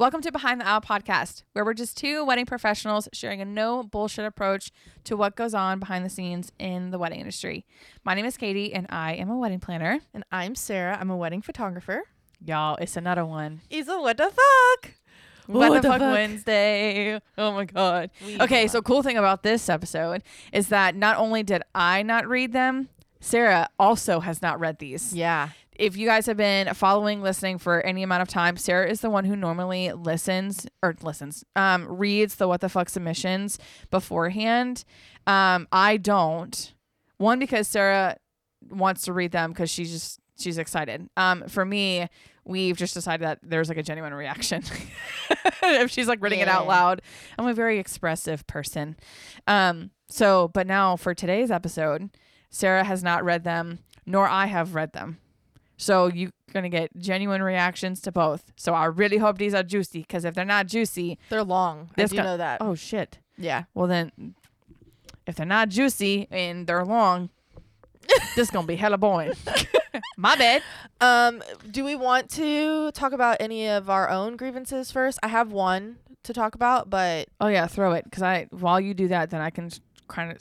Welcome to Behind the Aisle podcast, where we're just two wedding professionals sharing a no bullshit approach to what goes on behind the scenes in the wedding industry. My name is Katie, and I am a wedding planner. And I'm Sarah. I'm a wedding photographer. Y'all, it's another one. Isa, what the fuck? What, What the, the fuck, fuck? Wednesday? Oh my god. Okay, so cool thing about this episode is that not only did I not read them, Sarah also has not read these. yeah, if you guys have been following listening for any amount of time sarah is the one who normally listens or listens um reads the what the fuck submissions beforehand. Um i don't. One because sarah wants to read them because she's just she's excited. Um for me we've just decided that there's like a genuine reaction. If she's like reading it out loud. I'm a very expressive person. Um so but now for today's episode sarah has not read them nor i have read them so you're gonna get genuine reactions to both. So I really hope these are juicy because if they're not juicy, they're long. I do got- know that. oh shit. yeah. Well then, if they're not juicy and they're long, this is gonna be hella boring. My bad. Um, do we want to talk about any of our own grievances first? I have one to talk about, but Oh yeah, throw it because I while you do that, then I can kind of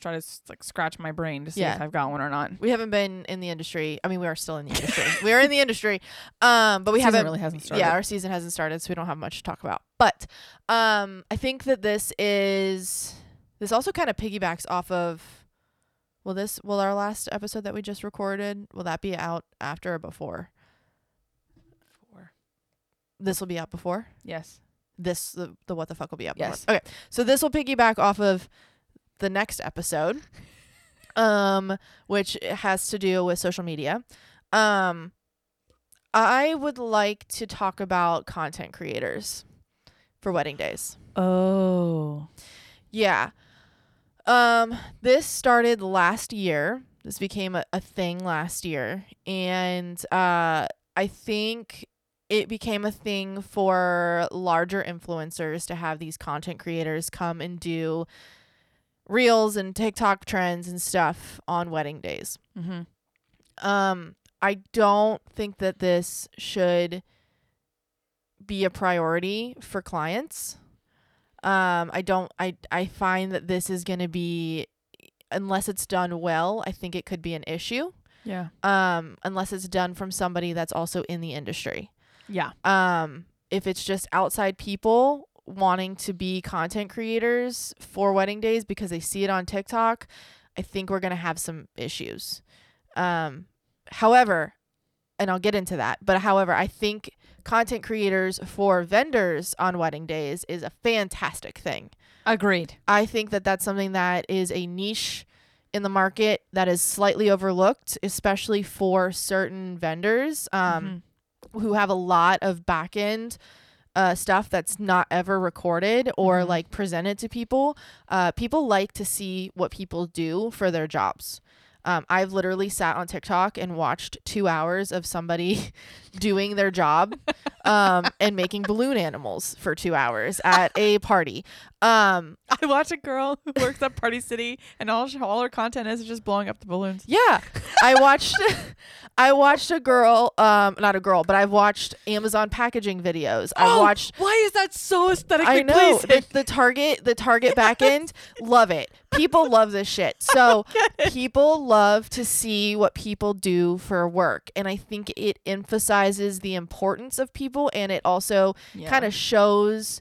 try to like scratch my brain to see Yeah. if I've got one or not. we haven't been in the industry. I mean, we are still in the industry. we are in the industry. Um, but we Season haven't really hasn't started. Yeah, our season hasn't started, so we don't have much to talk about. But um, I think that this is this also kind of piggybacks off of. Will this will our last episode that we just recorded will that be out after or before? Before. This will be out before. Yes. This the, the what the fuck will be out Yes. before. Okay, so this will piggyback off of the next episode, um, which has to do with social media. Um, I would like to talk about content creators for wedding days. Oh. Yeah. Um, this started last year. This became a, a thing last year. And uh I think it became a thing for larger influencers to have these content creators come and do reels and TikTok trends and stuff on wedding days. Mm-hmm. Um, I don't think that this should be a priority for clients. Um, I don't. I I find that this is going to be, unless it's done well, I think it could be an issue. Yeah. Um, unless it's done from somebody that's also in the industry. Yeah. Um, if it's just outside people wanting to be content creators for wedding days because they see it on TikTok, I think we're gonna have some issues. Um, however, and I'll get into that, but however, I think content creators for vendors on wedding days is a fantastic thing. Agreed. I think that that's something that is a niche in the market that is slightly overlooked, especially for certain vendors. Um, Mhm. who have a lot of back end uh, stuff that's not ever recorded or Mhm. like presented to people. Uh, people like to see what people do for their jobs. Um, I've literally sat on TikTok and watched two hours of somebody doing their job um, and making balloon animals for two hours at a party. Um, I watch a girl who works at Party City, and all she, all her content is just blowing up the balloons. Yeah, I watched. I watched a girl, um, not a girl, but I've watched Amazon packaging videos. I Oh, watched. Why is that so aesthetically I know the, the Target, the Target back end, love it. People love this shit. So people love to see what people do for work, and I think it emphasizes the importance of people, and it also kind of shows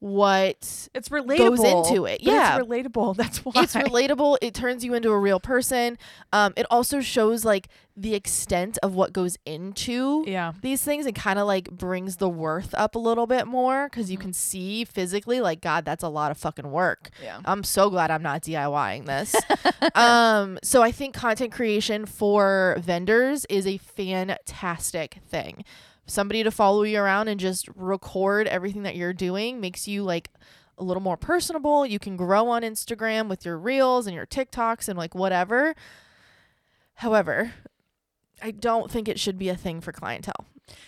what it's relatable. goes into it. Yeah. it's relatable. That's why it's relatable. It turns you into a real person. Um, it also shows like the extent of what goes into Yeah. these things and kind of like brings the worth up a little bit more because you Mhm. can see physically like God, that's a lot of fucking work. Yeah. I'm so glad I'm not DIYing this. um, so I think content creation for vendors is a fantastic thing. Somebody to follow you around and just record everything that you're doing makes you like a little more personable. You can grow on Instagram with your reels and your TikToks and like whatever. However, I don't think it should be a thing for clientele.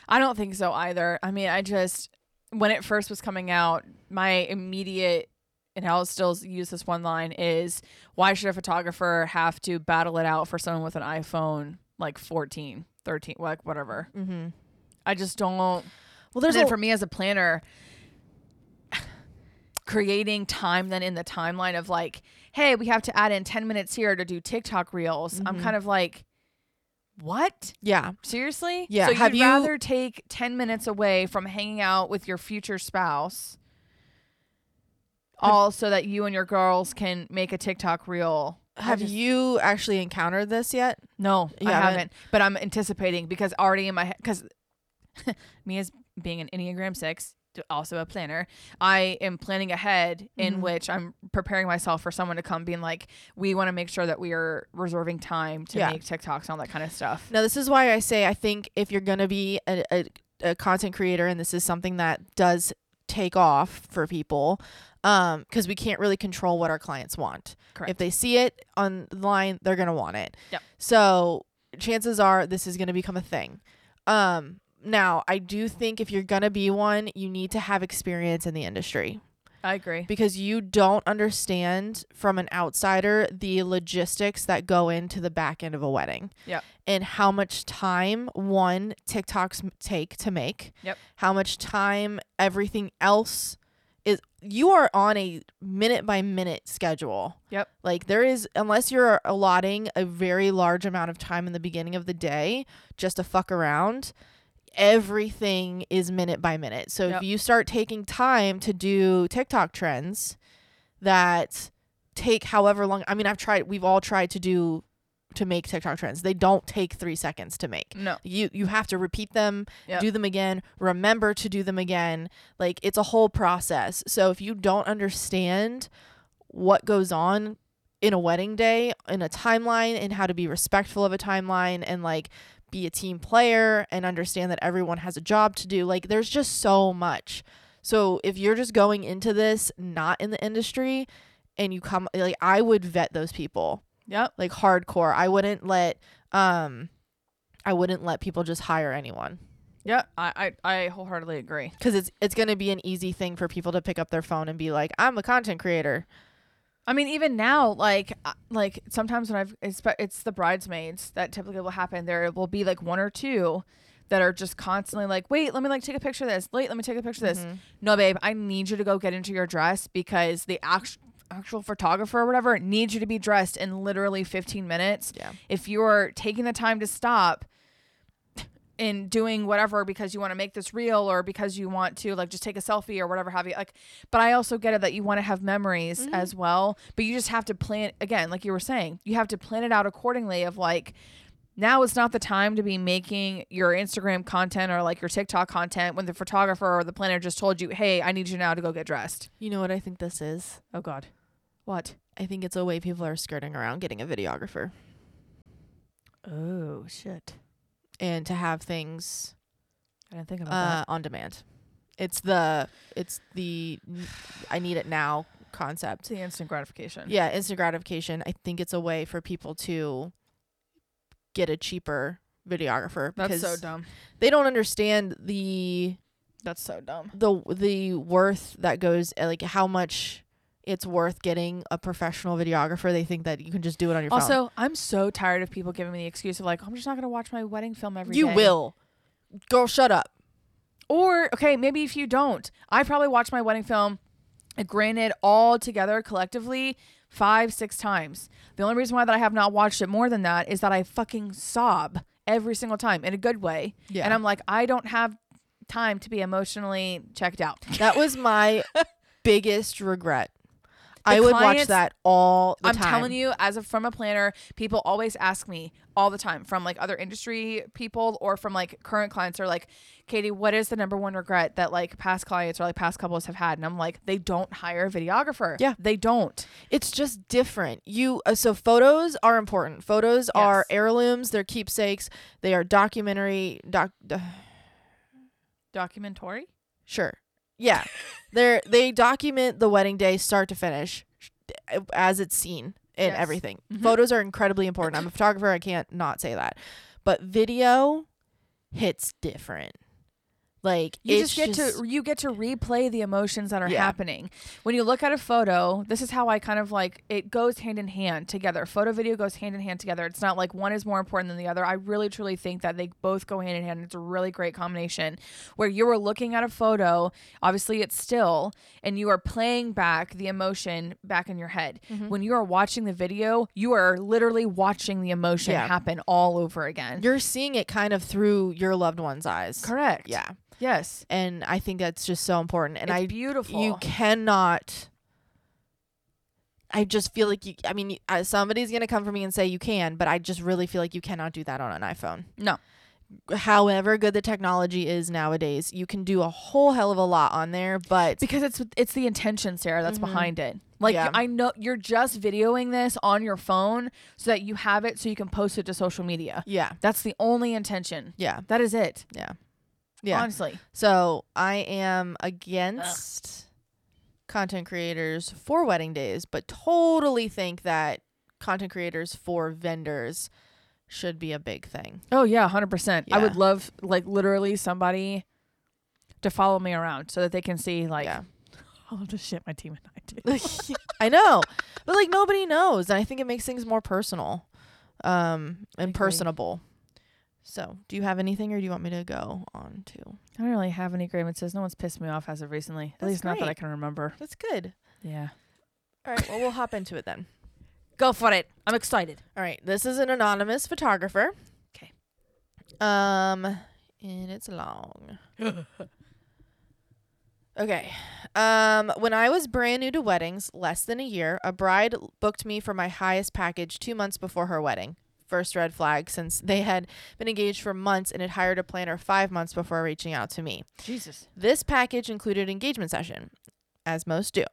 I don't think so either. I mean, I just when it first was coming out, my immediate and I'll still use this one line is why should a photographer have to battle it out for someone with an iPhone like 14, 13, like whatever. Mm-hmm. I just don't Well, and there's then a, for me as a planner, creating time then in the timeline of like, hey, we have to add in 10 minutes here to do TikTok reels. I'm Mhm. kind of like, what? yeah. Seriously? Yeah, So have you'd you- rather take 10 minutes away from hanging out with your future spouse, all so that you and your girls can make a TikTok reel. Have just- you actually encountered this yet? No, You I haven't? haven't. But I'm anticipating because already in my head, because me as being an Enneagram six, also a planner, I am planning ahead in Mhm. which I'm preparing myself for someone to come, being like, we want to make sure that we are reserving time to Yeah. make TikToks and all that kind of stuff. Now, this is why I say I think if you're going to be a, a, a content creator and this is something that does take off for people, because we can't really control what our clients want. Correct. If they see it online, they're going to want it. Yep. So chances are this is going to become a thing. Um, now, I do think if you're going to be one, you need to have experience in the industry I agree. because you don't understand from an outsider the logistics that go into the back end of a wedding. Yep. And how much time one TikToks take to make. Yep. How much time everything else is you are on a minute by minute schedule. Yep. Like there is unless you're allotting a very large amount of time in the beginning of the day just to fuck around, everything is minute by minute. So Yep. if you start taking time to do TikTok trends that take however long I mean I've tried we've all tried to do to make TikTok trends. They don't take 3 seconds to make. No. You you have to repeat them, Yep. do them again, remember to do them again. Like it's a whole process. So if you don't understand what goes on in a wedding day, in a timeline, and how to be respectful of a timeline and like be a team player and understand that everyone has a job to do. Like there's just so much. So if you're just going into this not in the industry and you come like I would vet those people Yep. like hardcore. I wouldn't let um I wouldn't let people just hire anyone Yeah, I, I, I wholeheartely agree. cuz it's it's going to be an easy thing for people to pick up their phone and be like, "I'm a content creator." I mean, even now, like, uh, like sometimes when I've it's, it's the bridesmaids that typically will happen. There will be like one or two that are just constantly like, wait, let me like take a picture of this. Wait, let me take a picture of this. Mhm. No, babe, I need you to go get into your dress because the actual actual photographer or whatever needs you to be dressed in literally 15 minutes. Yeah. If you're taking the time to stop in doing whatever because you want to make this reel or because you want to like just take a selfie or whatever have you like but i also get it that you want to have memories Mhm. as well but you just have to plan again like you were saying you have to plan it out accordingly of like now is not the time to be making your instagram content or like your tiktok content when the photographer or the planner just told you hey i need you now to go get dressed. You know what I think this is? oh god. What? I think it's a way people are skirting around getting a videographer. Oh shit and to have things i didn't think about uh, on demand. It's the it's the I need it now concept. it's the instant gratification Yeah, instant gratification. I think it's a way for people to get a cheaper videographer that's so dumb they don't understand the that's so dumb the the worth that goes uh, like how much it's worth getting a professional videographer. They think that you can just do it on your phone. Also, I'm so tired of people giving me the excuse of like, I'm just not gonna watch my wedding film every day. you will. Girl, shut up. Or okay, maybe if you don't, I probably watch my wedding film, uh, granted, all together collectively five, six times. The only reason why that I have not watched it more than that is that I fucking sob every single time in a good way, Yeah. and I'm like, I don't have time to be emotionally checked out. that was my biggest regret. I would watch clients- that all the I'm time. telling you, as a from a planner, people always ask me all the time from like other industry people or from like current clients are like, Katie, what is the number one regret that like past clients or like past couples have had? And I'm like, they don't hire a videographer. Yeah. They don't. It's just different. You uh, so photos are important. Photos are Yes. heirlooms. They're keepsakes. They are documentary. Doc. Uh, Documentary? sure. Yeah. They're they document the wedding day start to finish, as it's seen and Yes. everything. Mhm. Photos are incredibly important. I'm a photographer. I can't not say that. But video hits different. Like You it's just get to you get to replay the emotions that are Yeah. happening. When you look at a photo, this is how I kind of like it goes hand in hand together. Photo video goes hand in hand together. It's not like one is more important than the other. I really truly think that they both go hand in hand. It's a really great combination where you are looking at a photo, obviously it's still, and you are playing back the emotion back in your head. Mm-hmm. When you are watching the video, you are literally watching the emotion Yeah. happen all over again. you're seeing it kind of through your loved one's eyes. Correct. Yeah. Yes. And I think that's just so important. And it's I beautiful. you cannot I just feel like you I mean uh, somebody's going to come for me and say you can, but I just really feel like you cannot do that on an iPhone. no. However good the technology is nowadays, you can do a whole hell of a lot on there, but because it's it's the intention sarah that's Mhm. behind it like Yeah. i know you're just videoing this on your phone so that you have it so you can post it to social media yeah. that's the only intention Yeah. that is it Yeah. Yeah. honestly So I am against content creators for wedding days, but totally think that content creators for vendors should be a big thing. oh yeah 100% i would love like literally somebody to follow me around so that they can see like yeah. all of the shit my team and i do I know. But like nobody knows. And I think it makes things more personal. Um and personable. So do you have anything or do you want me to go on to? i don't really have any grievances no one's pissed me off as of recently at That's least not that i can remember That's good. yeah All right, well we'll hop into it then. go for it i'm excited All right, this is an anonymous photographer. Okay. Um, and it's long. okay. Um, when I was brand new to weddings, less than a year, a bride booked me for my highest package two months before her wedding. First red flag since they had been engaged for months and had hired a planner five months before reaching out to me. jesus This package included engagement session, as most do.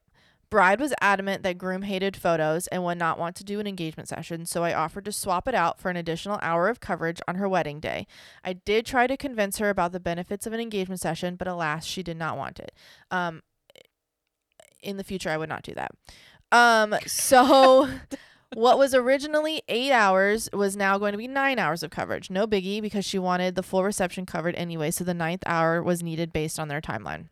Bride was adamant that groom hated photos and would not want to do an engagement session, so I offered to swap it out for an additional hour of coverage on her wedding day. I did try to convince her about the benefits of an engagement session, but alas, she did not want it. Um, in the future, I would not do that. Um, so what was originally eight hours was now going to be nine hours of coverage. No biggie because she wanted the full reception covered anyway, so the ninth hour was needed based on their timeline.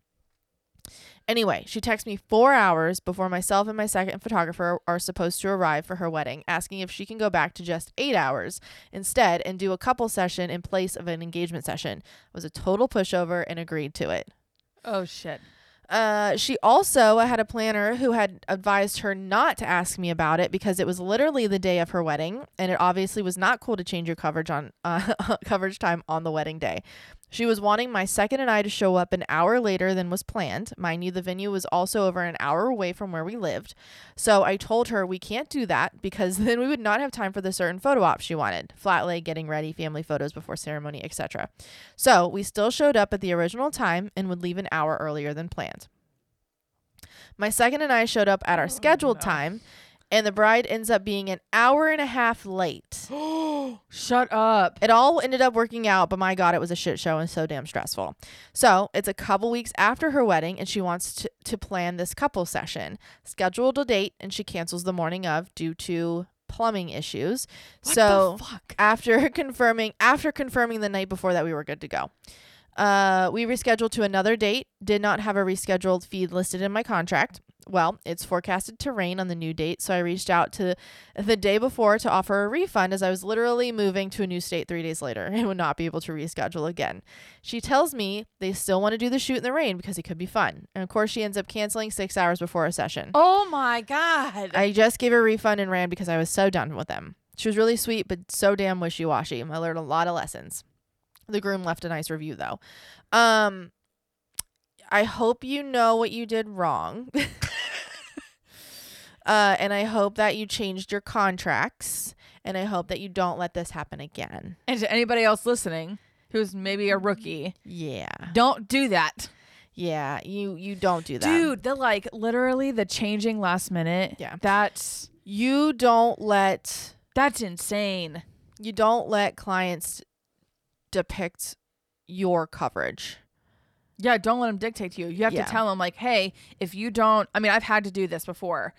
Anyway, she texts me four hours before myself and my second photographer are supposed to arrive for her wedding, asking if she can go back to just eight hours instead and do a couple session in place of an engagement session. I was a total pushover and agreed to it. oh shit Uh, she also had a planner who had advised her not to ask me about it because it was literally the day of her wedding, and it obviously was not cool to change your coverage on uh, coverage time on the wedding day. She was wanting my second and I to show up an hour later than was planned. Mind you, the venue was also over an hour away from where we lived. So I told her we can't do that because then we would not have time for the certain photo op she wanted flat lay, getting ready, family photos before ceremony, etc. So we still showed up at the original time and would leave an hour earlier than planned. My second and I showed up at our oh, scheduled no. time, and the bride ends up being an hour and a half late. shut up It all ended up working out, but my God, it was a shit show and so damn stressful. So it's a couple weeks after her wedding, and she wants to, to plan this couple session. Scheduled a date, and she cancels the morning of due to plumbing issues. What so the fuck? after confirming after confirming the night before that we were good to go. Uh, we rescheduled to another date. Did not have a rescheduled feed listed in my contract. Well, it's forecasted to rain on the new date, so I reached out to the day before to offer a refund as I was literally moving to a new state three days later and would not be able to reschedule again. She tells me they still want to do the shoot in the rain because it could be fun. And of course, she ends up canceling six hours before a session. Oh my god. I just gave a refund and ran because I was so done with them. She was really sweet, but so damn wishy washy. I learned a lot of lessons. The groom left a nice review though. Um, I hope you know what you did wrong. uh, and I hope that you changed your contracts. And I hope that you don't let this happen again. and to anybody else listening who's maybe a rookie, Yeah. don't do that. Yeah. You you don't do that. Dude, the like literally the changing last minute. Yeah. That's You don't let that's insane. you don't let clients depict your coverage. Yeah, don't let them dictate to you. You have Yeah. to tell them like, "Hey, if you don't I mean, I've had to do this before.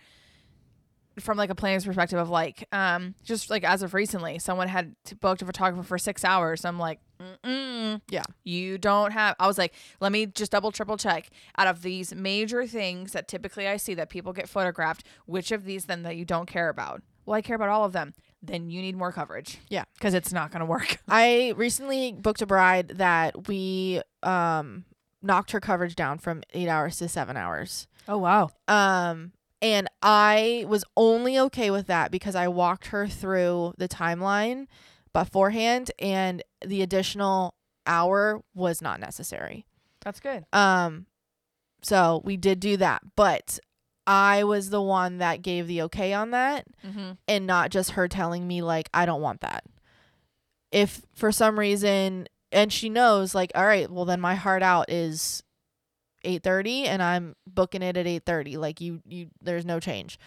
From like a planner's perspective of like um just like as of recently, someone had booked a photographer for 6 hours. I'm like, Mm-mm. Yeah. You don't have. I was like, let me just double, triple check. Out of these major things that typically I see that people get photographed, which of these then that you don't care about? Well, I care about all of them. Then you need more coverage. Yeah. Because it's not going to work. I recently booked a bride that we um knocked her coverage down from eight hours to seven hours. Oh, wow. Um, and I was only okay with that because I walked her through the timeline beforehand, and the additional hour was not necessary. That's good. Um, so we did do that, but I was the one that gave the okay on that, Mm-hmm. and not just her telling me like I don't want that. If for some reason, and she knows like, all right, well then my heart out is 8:30 and I'm booking it at 8:30 like you you there's no change.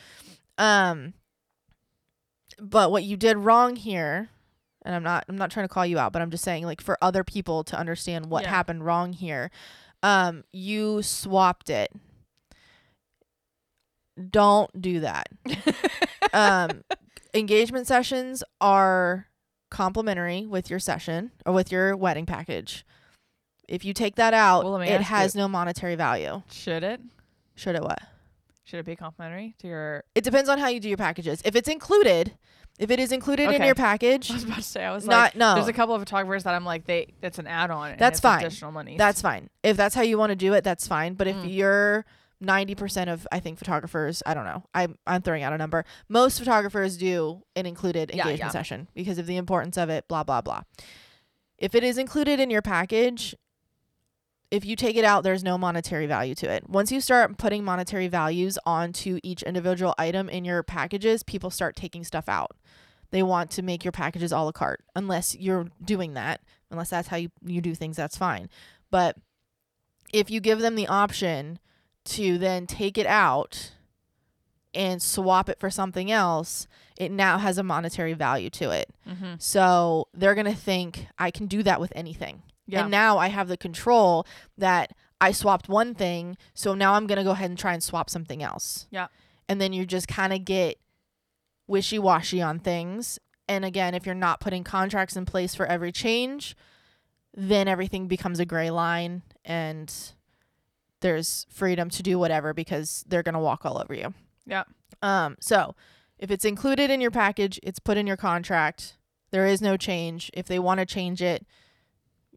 Um but what you did wrong here and I'm not I'm not trying to call you out, but I'm just saying like for other people to understand what Yeah. happened wrong here. Um you swapped it. Don't do that. um engagement sessions are complimentary with your session or with your wedding package. If you take that out, Well, let me it ask has no monetary value. Should it? Should it what? Should it be complimentary to your? It depends on how you do your packages. If it's included, if it is included in Okay. your package, I was about to say. I was not like, no. there's a couple of photographers that I'm like, they. That's an add-on. and That's it's fine. Additional money. That's fine. If that's how you want to do it, that's fine. But if Mm. you're 90% of I think photographers, I don't know. I'm I'm throwing out a number. Most photographers do an included Yeah, engagement yeah. session because of the importance of it, blah blah blah. If it is included in your package, if you take it out, there's no monetary value to it. Once you start putting monetary values onto each individual item in your packages, people start taking stuff out. They want to make your packages a la carte. Unless you're doing that, unless that's how you, you do things, that's fine. But if you give them the option to then take it out and swap it for something else, it now has a monetary value to it. Mm-hmm. So they're going to think, I can do that with anything. Yeah. And now I have the control that I swapped one thing. So now I'm going to go ahead and try and swap something else. Yeah. And then you just kind of get wishy washy on things. And again, if you're not putting contracts in place for every change, then everything becomes a gray line and there's freedom to do whatever because they're going to walk all over you. Yeah. Um, so if it's included in your package, it's put in your contract. There is no change. If they want to change it,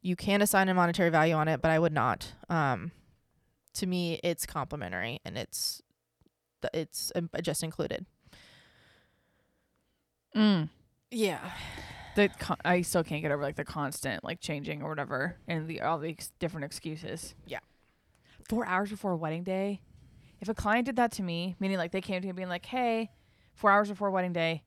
you can assign a monetary value on it, but I would not. Um, to me, it's complimentary and it's it's um, just included. Mm. Yeah. The con- I still can't get over like the constant like changing or whatever and the all the ex- different excuses. Yeah. Four hours before a wedding day. If a client did that to me, meaning like they came to me being like, "Hey, four hours before wedding day,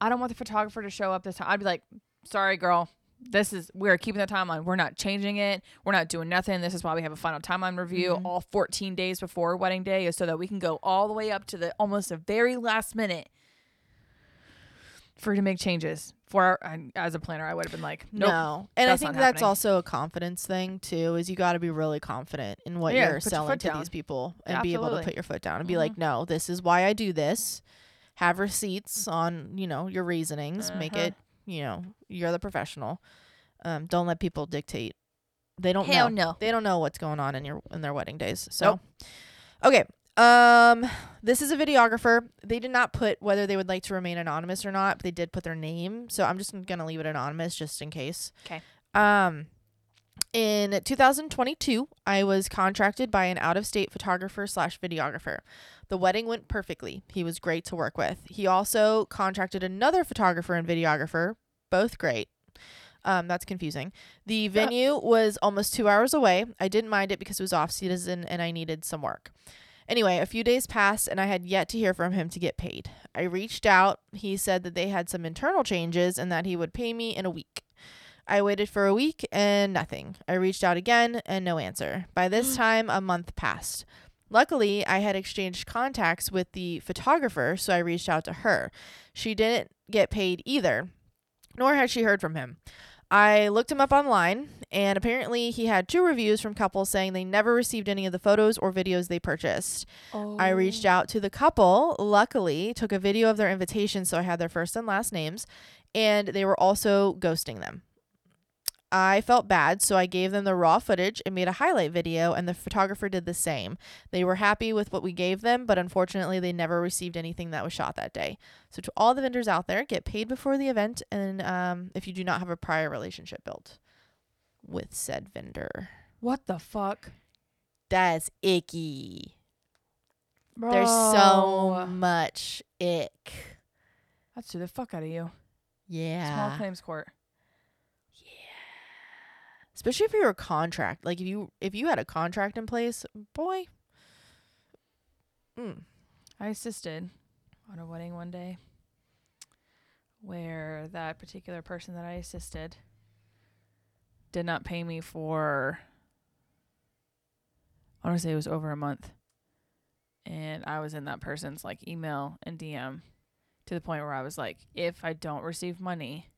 I don't want the photographer to show up this time," I'd be like, "Sorry, girl." This is we're keeping the timeline. We're not changing it. We're not doing nothing. This is why we have a final timeline review Mhm. all 14 days before wedding day is so that we can go all the way up to the almost the very last minute for to make changes. For and as a planner, I would have been like, nope. No. And I think that's also a confidence thing too, is you gotta be really confident in what Yeah, you're put your selling to down. these people and be able to put your foot down and be Mhm. like, No, this is why I do this. Have receipts on, you know, your reasonings. Make Uh-huh. it, you know, you're the professional. Um, don't let people dictate. They don't Hell know. no. They don't know what's going on in your in their wedding days. So Okay. Um this is a videographer. They did not put whether they would like to remain anonymous or not, but they did put their name. So I'm just gonna leave it anonymous just in case. 'Kay. Um in 2022, I was contracted by an out-of-state photographer slash videographer. The wedding went perfectly. He was great to work with. He also contracted another photographer and videographer, both great. Um, that's confusing. The venue was almost two hours away. I didn't mind it because it was off season and I needed some work. Anyway, a few days passed and I had yet to hear from him to get paid. I reached out. He said that they had some internal changes and that he would pay me in a week. I waited for a week and nothing. I reached out again and no answer. By this time, a month passed. Luckily, I had exchanged contacts with the photographer, so I reached out to her. She didn't get paid either, nor had she heard from him. I looked him up online, and apparently he had two reviews from couples saying they never received any of the photos or videos they purchased. I reached oh. out to the couple, luckily, took a video of their invitation so I had their first and last names, and they were also ghosting them. I felt bad, so I gave them the raw footage and made a highlight video, and the photographer did the same. They were happy with what we gave them, but unfortunately, they never received anything that was shot that day. So, to all the vendors out there, get paid before the event, and um, if you do not have a prior relationship built with said vendor, What the fuck? that's icky. There's so much ick. That's do the fuck out of you. Yeah. Small claims court. Especially if you're a contract like if you if you had a contract in place boy mm, I assisted on a wedding one day where that particular person that I assisted did not pay me for I want to say it was over a month. And I was in that person's like email and DM to the point where I was like, if I don't receive money,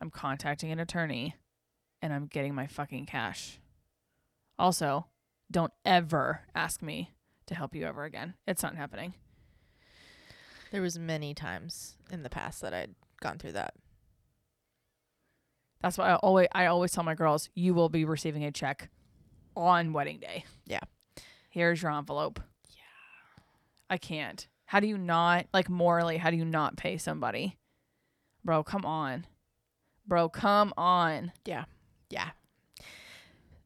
I'm contacting an attorney and I'm getting my fucking cash. Also, don't ever ask me to help you ever again. It's not happening. there was many times in the past that i'd gone through that That's why I always I always tell my girls, you will be receiving a check on wedding day. Yeah. Here's your envelope. Yeah. I can't. How do you not like morally, how do you not pay somebody? Bro, come on. Bro, come on. yeah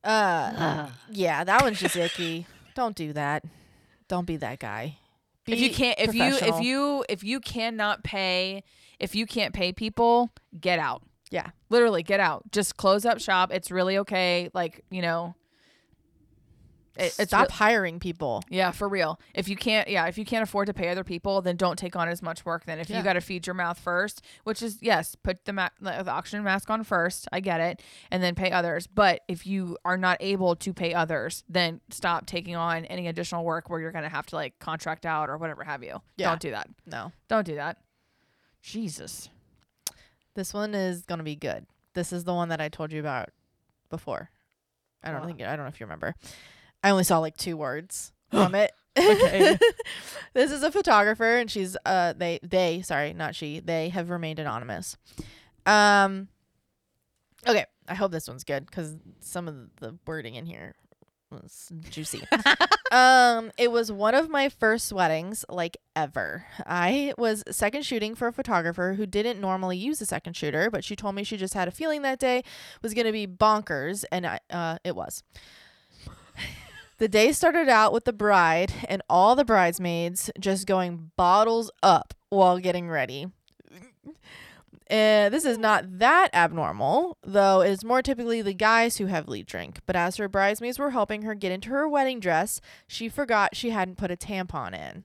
uh yeah that one's just icky don't do that don't be that guy be if you can't if you if you if you cannot pay if you can't pay people, get out. Yeah. Literally get out. Just close up shop. It's really okay. Like, you know, it, it's stop hiring people Yeah, for real. If you can't, yeah, if you can't afford to pay other people, then don't take on as much work. Then if Yeah. you got to feed your mouth first, which is yes, put the, ma- the oxygen mask on first. I get it, and then pay others. But if you are not able to pay others, then stop taking on any additional work where you're gonna have to like contract out or whatever have you. Yeah. Don't do that. no Don't do that. Jesus. this one is gonna be good this is the one that i told you about before i don't think i don't know if you remember i only saw like two words from it. Okay. this is a photographer and she's uh they they sorry not she they have remained anonymous. Um okay i hope this one's good because some of the wording in here was juicy. Um it was one of my first weddings like ever. I was second shooting for a photographer who didn't normally use a second shooter but she told me she just had a feeling that day was going to be bonkers and I, uh it was the day started out with the bride and all the bridesmaids just going bottles up while getting ready. Uh, this is not that abnormal, though it is more typically the guys who heavily drink. But as her bridesmaids were helping her get into her wedding dress, she forgot she hadn't put a tampon in.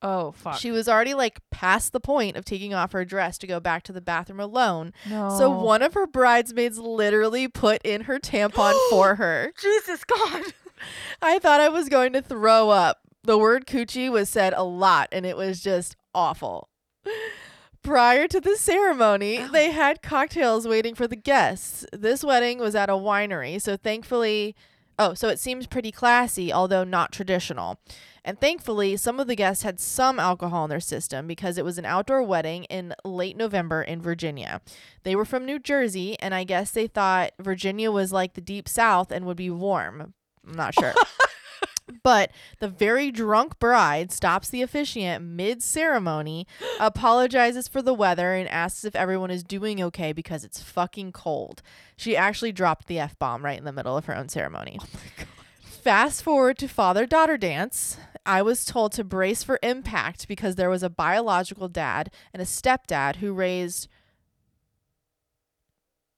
Oh fuck. She was already like past the point of taking off her dress to go back to the bathroom alone. no. So one of her bridesmaids literally put in her tampon for her. Jesus God. I thought I was going to throw up. The word coochie was said a lot and it was just awful. Prior to the ceremony, Ow. they had cocktails waiting for the guests. This wedding was at a winery, so thankfully, oh, so it seems pretty classy, although not traditional. And thankfully, some of the guests had some alcohol in their system because it was an outdoor wedding in late November in Virginia. They were from New Jersey, and I guess they thought Virginia was like the deep south and would be warm. I'm not sure. but the very drunk bride stops the officiant mid ceremony, apologizes for the weather, and asks if everyone is doing okay because it's fucking cold. She actually dropped the F bomb right in the middle of her own ceremony. Oh Fast forward to father daughter dance. I was told to brace for impact because there was a biological dad and a stepdad who raised Oh.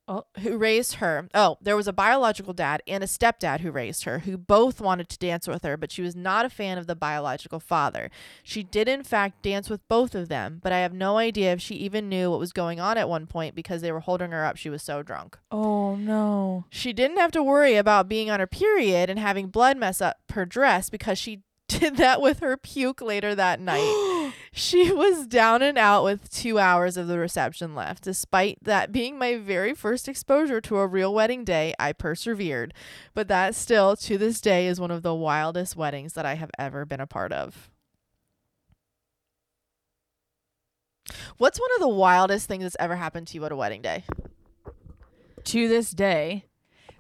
Oh, who raised her. Oh, there was a biological dad and a stepdad who raised her, who both wanted to dance with her, but she was not a fan of the biological father. She did, in fact, dance with both of them, but I have no idea if she even knew what was going on at one point because they were holding her up. She was so drunk. Oh no. She didn't have to worry about being on her period and having blood mess up her dress because she did that with her puke later that night. she was down and out with two hours of the reception left. Despite that being my very first exposure to a real wedding day, I persevered. But that still, to this day, is one of the wildest weddings that I have ever been a part of. What's one of the wildest things that's ever happened to you at a wedding day? to this day.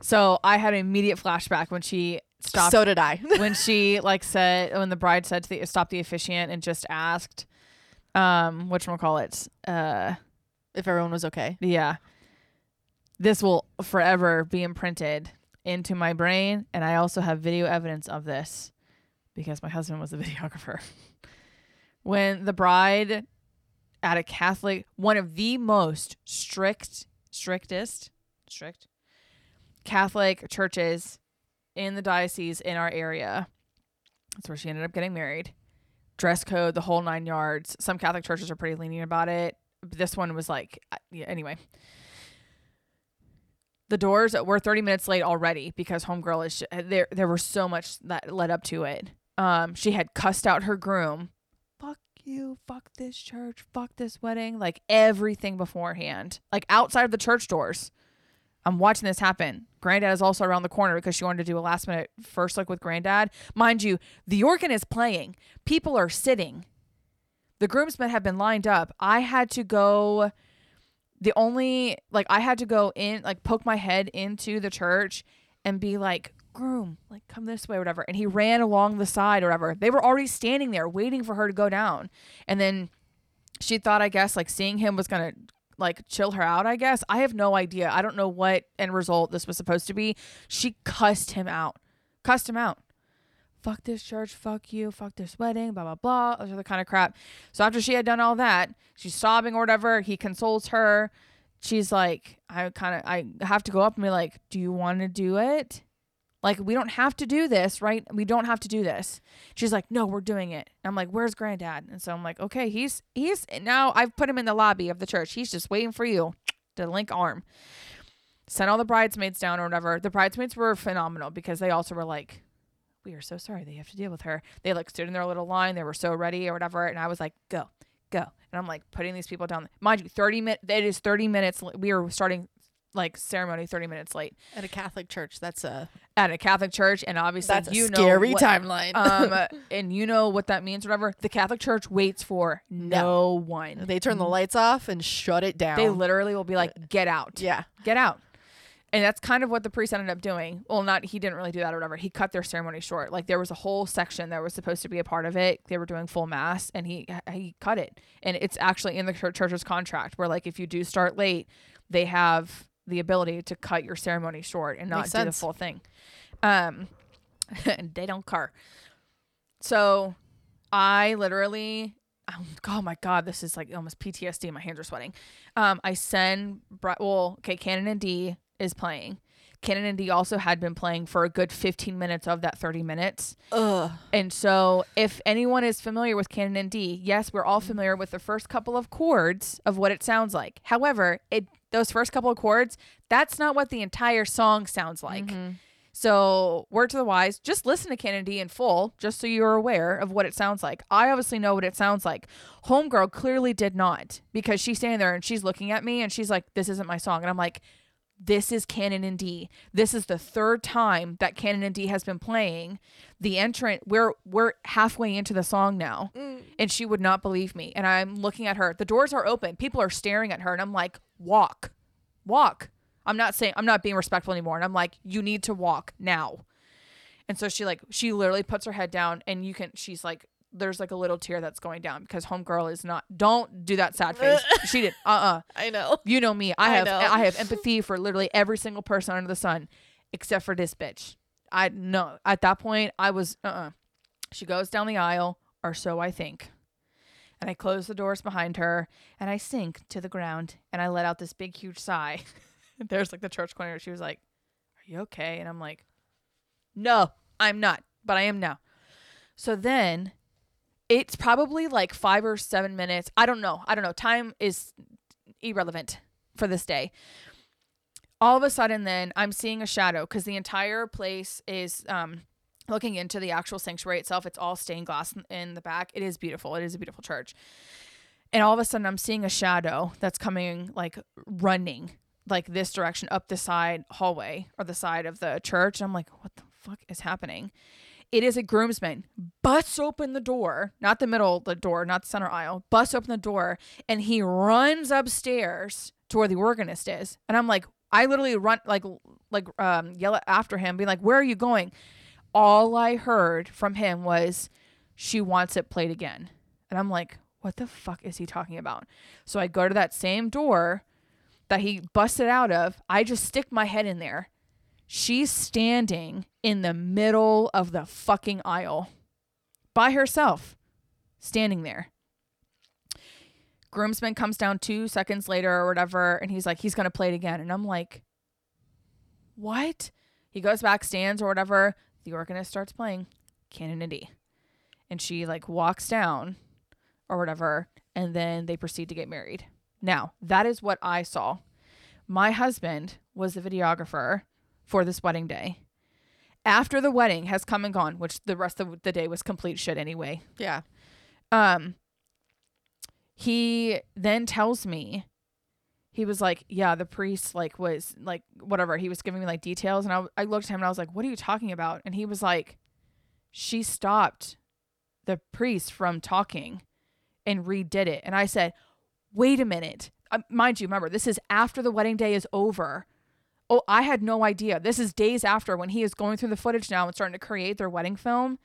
So I had an immediate flashback when she stopped So did I. when she like said when the bride said to the stop the officiant and just asked um which one call it uh if everyone was okay. yeah this will forever be imprinted into my brain and i also have video evidence of this because my husband was a videographer when the bride at a catholic one of the most strict strictest strict catholic churches in the diocese in our area. That's where she ended up getting married. Dress code the whole nine yards. Some catholic churches are pretty lenient about it. This one was like uh, yeah, anyway. The doors were 30 minutes late already because homegirl is there there was so much that led up to it. Um she had cussed out her groom. Fuck you fuck this church fuck this wedding like everything beforehand like outside of the church doors i'm watching this happen. Granddad is also around the corner because she wanted to do a last minute first look with granddad. Mind you the organ is playing. People are sitting. The groomsmen have been lined up. I had to go the only like I had to go in like poke my head into the church and be like groom like come this way or whatever. And he ran along the side or whatever. They were already standing there waiting for her to go down. And then she thought I guess like seeing him was gonna like chill her out I guess I have no idea I don't know what end result this was supposed to be she cussed him out cussed him out fuck this church, fuck you, fuck this wedding, blah, blah, blah. Those are the kind of crap. So after she had done all that, she's sobbing or whatever. He consoles her. She's like, I kind of, I have to go up and be like, do you want to do it? Like, we don't have to do this, right? We don't have to do this. She's like, no, we're doing it. And I'm like, where's granddad? And so I'm like, okay, he's, he's, now I've put him in the lobby of the church. He's just waiting for you to link arm. Sent all the bridesmaids down or whatever. The bridesmaids were phenomenal because they also were like, we are so sorry that you have to deal with her. They like stood in their little line. They were so ready or whatever. And I was like, go, go. And I'm like putting these people down. Mind you, 30 minutes, it is 30 minutes. We are starting like ceremony 30 minutes late At a Catholic church, that's a at a Catholic church. And obviously that's a you scary know what, timeline. um, and you know what that means, whatever. The Catholic church waits for no, one. they turn the lights off and shut it down. They literally will be like, get out. yeah. get out. And that's kind of what the priest ended up doing. Well, not he didn't really do that or whatever. He cut their ceremony short. Like there was a whole section that was supposed to be a part of it. They were doing full mass, and he he cut it. And it's actually in the church's contract where like if you do start late, they have the ability to cut your ceremony short and not Makes do the full thing. Um, and they don't care. So, I literally. Oh my god, this is like almost PTSD. My hands are sweating. Um, I send well, okay, Canon in D is playing. Canon in D also had been playing for a good 15 minutes of that 30 minutes. Ugh. And so, if anyone is familiar with Canon in D, yes, we're all familiar with the first couple of chords of what it sounds like. However, it those first couple of chords, that's not what the entire song sounds like. Mm-hmm. So, word to the wise, just listen to Kennedy in full, just so you're aware of what it sounds like. I obviously know what it sounds like. Homegirl clearly did not because she's standing there and she's looking at me and she's like, This isn't my song. And I'm like, this is Canon in D. This is the third time that Canon in D has been playing. The entrant, we're we're halfway into the song now, mm. and she would not believe me. And I'm looking at her. The doors are open. People are staring at her, and I'm like, walk, walk. I'm not saying I'm not being respectful anymore. And I'm like, you need to walk now. And so she like she literally puts her head down, and you can. She's like, there's like a little tear that's going down because homegirl is not. Don't do that sad face. she did. Uh uh I know. you know me. I I have know. I, have empathy for literally every single person under the sun, except for this bitch. I know At that point, I was uh. uh She goes down the aisle, or so I think. And I close the doors behind her, and I sink to the ground, and I let out this big, huge sigh. There's like the church corner. She was like, "Are you okay?" And I'm like, "No, I'm not, but I am now." So then, it's probably like five or seven minutes. I don't know. I don't know. Time is irrelevant for this day. All of a sudden, then I'm seeing a shadow because the entire place is um, looking into the actual sanctuary itself. It's all stained glass in- the back. It is beautiful. It is a beautiful church. And all of a sudden, I'm seeing a shadow that's coming, like running, like this direction up the side hallway or the side of the church. And I'm like, what the fuck is happening? It is a groomsman. Busts open the door, not the middle, the door, not the center aisle. Busts open the door, and he runs upstairs to where the organist is. And I'm like, I literally run like like um yell after him, being like, "Where are you going?" All I heard from him was, "She wants it played again," and I'm like, "What the fuck is he talking about?" So I go to that same door that he busted out of. I just stick my head in there. She's standing in the middle of the fucking aisle by herself, standing there groomsman comes down two seconds later or whatever, and he's like, he's gonna play it again. And I'm like, what? He goes back, stands or whatever. The organist starts playing Canon D. And she like walks down or whatever, and then they proceed to get married. Now, that is what I saw. My husband was the videographer for this wedding day. After the wedding has come and gone, which the rest of the day was complete shit anyway. Yeah. Um, he then tells me he was like yeah the priest like was like whatever he was giving me like details and I, I looked at him and i was like what are you talking about and he was like she stopped the priest from talking and redid it and i said wait a minute uh, mind you remember this is after the wedding day is over oh i had no idea this is days after when he is going through the footage now and starting to create their wedding film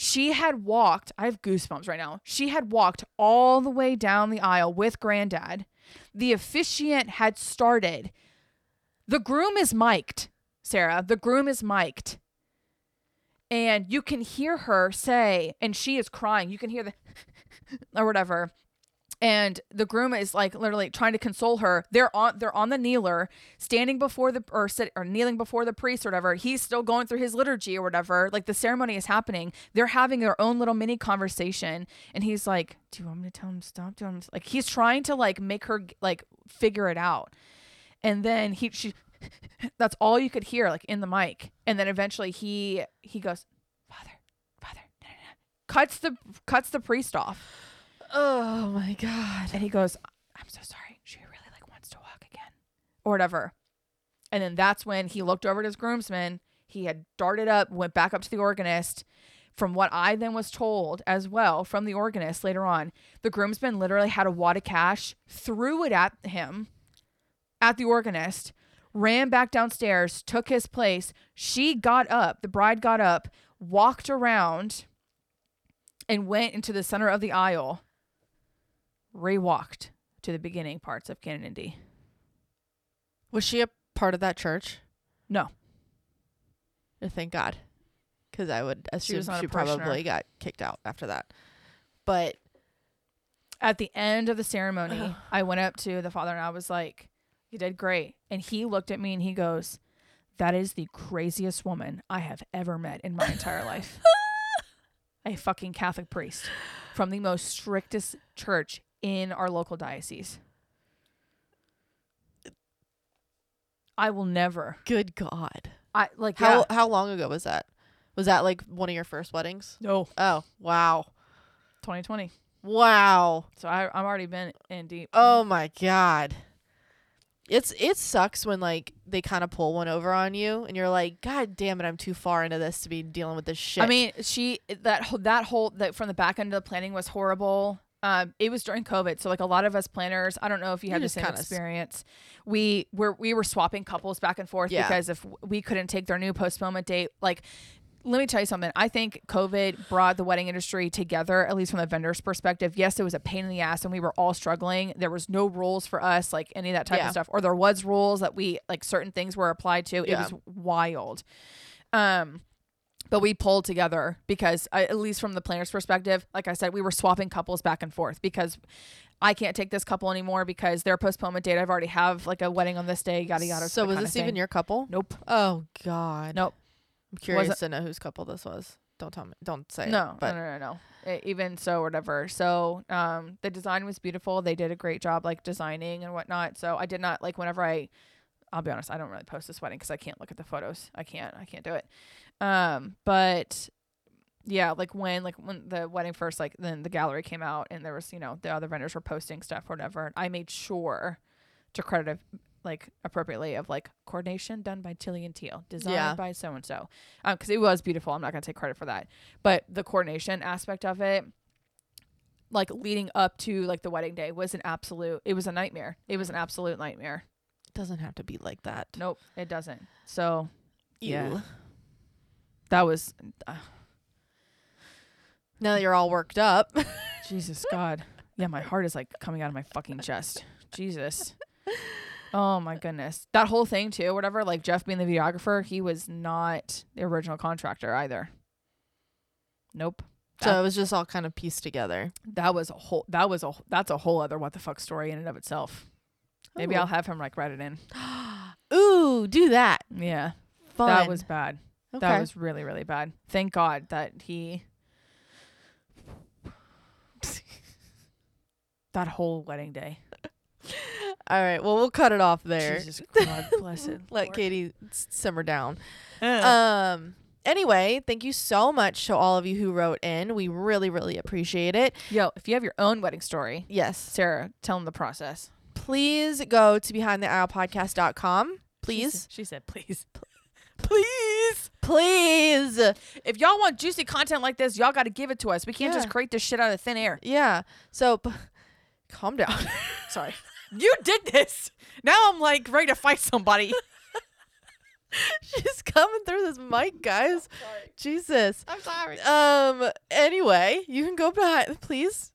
she had walked, I have goosebumps right now. She had walked all the way down the aisle with granddad. The officiant had started. The groom is mic'd, Sarah. The groom is mic'd. And you can hear her say, and she is crying. You can hear the, or whatever and the groom is like literally trying to console her. They're on they're on the kneeler, standing before the or sit or kneeling before the priest or whatever. He's still going through his liturgy or whatever. Like the ceremony is happening. They're having their own little mini conversation, and he's like, "Do you want me to tell him to stop?" Do him like he's trying to like make her like figure it out, and then he she. That's all you could hear, like in the mic, and then eventually he he goes, "Father, Father," cuts the cuts the priest off Oh my god. And he goes, I'm so sorry. She really like wants to walk again. Or whatever. And then that's when he looked over at his groomsman. He had darted up, went back up to the organist. From what I then was told as well from the organist later on, the groomsman literally had a wad of cash, threw it at him, at the organist, ran back downstairs, took his place. She got up, the bride got up, walked around, and went into the center of the aisle rewalked to the beginning parts of Canon D. Was she a part of that church? No. Oh, thank God. Because I would assume not she, probably got kicked out after that. But At the end of the ceremony, I went up to the father and I was like, You did great. And he looked at me and he goes, That is the craziest woman I have ever met in my entire life. A fucking Catholic priest from the most strictest church in our local diocese. I will never. good God. I like How yeah. how long ago was that? Was that like one of your first weddings? no Oh, wow. 2020. Wow. So I I'm already been in deep. Oh my god. It's it sucks when like they kind of pull one over on you and you're like, God damn it, I'm too far into this to be dealing with this shit. I mean, she that that whole that from the back end of the planning was horrible. Um, it was during COVID, so like a lot of us planners, I don't know if you You had the same experience. We were we were swapping couples back and forth Yeah. because if we couldn't take their new postponement date, like let me tell you something. I think COVID brought the wedding industry together, at least from the vendor's perspective. Yes, it was a pain in the ass and we were all struggling. There was no rules for us, like any of that type Yeah. of stuff. Or there was rules that we like certain things were applied to. It was wild. Um but we pulled together because uh, at least from the planner's perspective like i said we were swapping couples back and forth because i can't take this couple anymore because their postponement date i've already have like a wedding on this day yada yada so was this even your couple? nope Oh God. Nope. I'm curious Wasn't- to know whose couple this was. Don't tell me. Don't say. it, no, but no, no, no, no. E- even so, whatever. So, um, the design was beautiful. They did a great job, like designing and whatnot. So I did not like whenever I, I'll be honest, I don't really post this wedding because I can't look at the photos. I can't, I can't do it. Um, but yeah, like when, like when the wedding first, like then the gallery came out and there was, you know, the other vendors were posting stuff, or whatever. I made sure to credit it, like appropriately of like coordination done by Tilly and Teal, designed Yeah. by so and so, um, because it was beautiful. I'm not gonna take credit for that but the coordination aspect of it like leading up to like the wedding day was an absolute it was a nightmare it was an absolute nightmare It Doesn't have to be like that. Nope, it doesn't. So Yeah. That was uh, Now that you're all worked up. Jesus God. Yeah, my heart is like coming out of my fucking chest. Jesus. Oh my goodness. That whole thing too, whatever, like Jeff being the videographer, he was not the original contractor either. Nope. so it was just all kind of pieced together. That was a whole that was a that's a whole other what the fuck story in and of itself. Maybe Ooh. I'll have him like write it in. Ooh, do that. Yeah. Fun. That was bad. Okay. That was really, really bad. Thank God that he that whole wedding day. all right. Well, we'll cut it off there. Jesus God bless it. Let Lord. Katie simmer down. Uh, Um. Anyway, thank you so much to all of you who wrote in. We really, really appreciate it. Yo, if you have your own wedding story, Yes. Sarah, tell them the process. Please go to behindtheaislepodcast.com. Please. She said, please. Please. Please. If y'all want juicy content like this, y'all got to give it to us. We can't just create this shit out of thin air. Yeah. So p- calm down. Sorry. You did this. Now I'm like ready to fight somebody. She's coming through this mic, guys. Sorry. Jesus. I'm sorry. Um. Anyway, you can go behind. Please,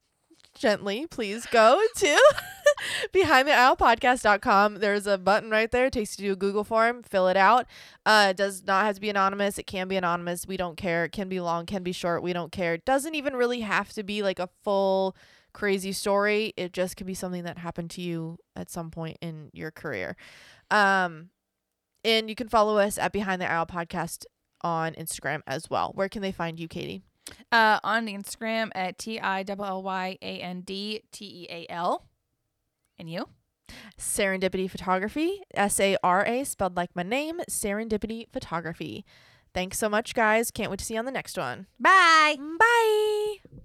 gently, please go to behindtheaislepodcast.com. There's a button right there. It takes you to a Google form. Fill it out. Uh, it does not have to be anonymous. It can be anonymous. We don't care. It can be long. Can be short. We don't care. It doesn't even really have to be like a full crazy story. It just could be something that happened to you at some point in your career. Um, and you can follow us at Behind the Aisle Podcast on Instagram as well. Where can they find you, Katie? Uh, on Instagram at T I L L Y A N D T E A L. And you? Serendipity Photography, S A R A, spelled like my name, Serendipity Photography. Thanks so much, guys. Can't wait to see you on the next one. Bye. Bye.